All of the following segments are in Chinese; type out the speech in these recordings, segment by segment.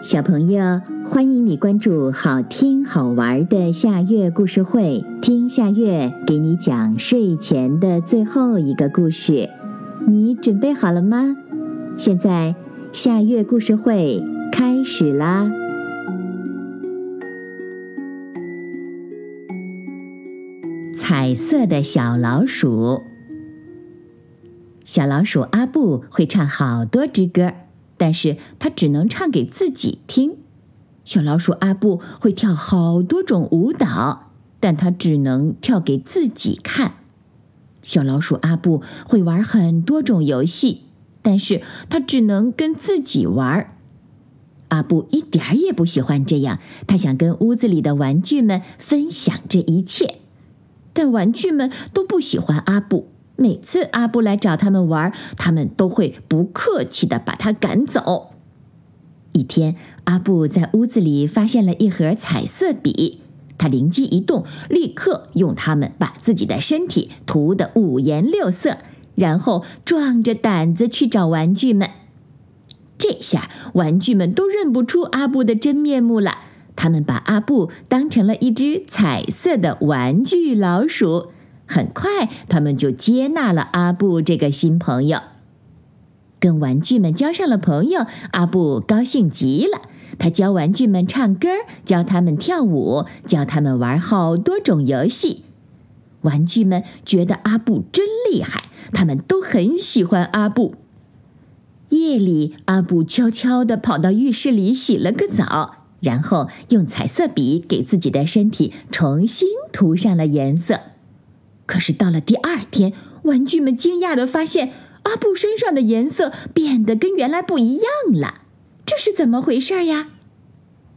小朋友，欢迎你关注好听好玩的夏月故事会，听夏月给你讲睡前的最后一个故事。你准备好了吗？现在夏月故事会开始啦！彩色的小老鼠，小老鼠阿布会唱好多支歌。但是他只能唱给自己听。小老鼠阿布会跳好多种舞蹈，但他只能跳给自己看。小老鼠阿布会玩很多种游戏，但是他只能跟自己玩。阿布一点儿也不喜欢这样，他想跟屋子里的玩具们分享这一切，但玩具们都不喜欢阿布。每次阿布来找他们玩，他们都会不客气的把他赶走。一天，阿布在屋子里发现了一盒彩色笔，他灵机一动，立刻用它们把自己的身体涂得五颜六色，然后壮着胆子去找玩具们。这下，玩具们都认不出阿布的真面目了，他们把阿布当成了一只彩色的玩具老鼠。很快，他们就接纳了阿布这个新朋友，跟玩具们交上了朋友。阿布高兴极了，他教玩具们唱歌，教他们跳舞，教他们玩好多种游戏。玩具们觉得阿布真厉害，他们都很喜欢阿布。夜里，阿布悄悄地跑到浴室里洗了个澡，然后用彩色笔给自己的身体重新涂上了颜色。可是到了第二天，玩具们惊讶的发现，阿布身上的颜色变得跟原来不一样了。这是怎么回事呀？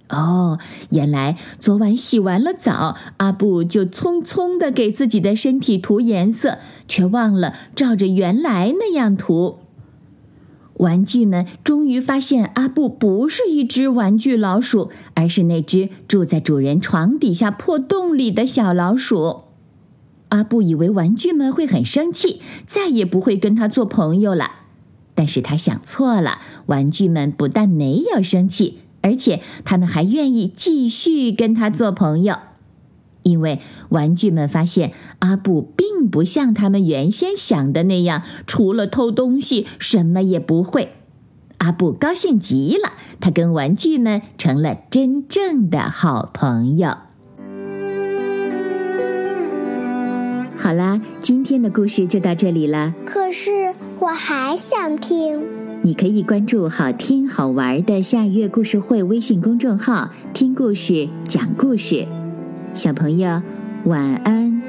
哦，原来昨晚洗完了澡，阿布就匆匆的给自己的身体涂颜色，却忘了照着原来那样涂。玩具们终于发现，阿布不是一只玩具老鼠，而是那只住在主人床底下破洞里的小老鼠。阿布以为玩具们会很生气，再也不会跟他做朋友了。但是他想错了，玩具们不但没有生气，而且他们还愿意继续跟他做朋友。因为玩具们发现阿布并不像他们原先想的那样，除了偷东西什么也不会。阿布高兴极了，他跟玩具们成了真正的好朋友。好啦，今天的故事就到这里了。可是我还想听。你可以关注“好听好玩的夏月故事会”微信公众号，听故事，讲故事。小朋友，晚安。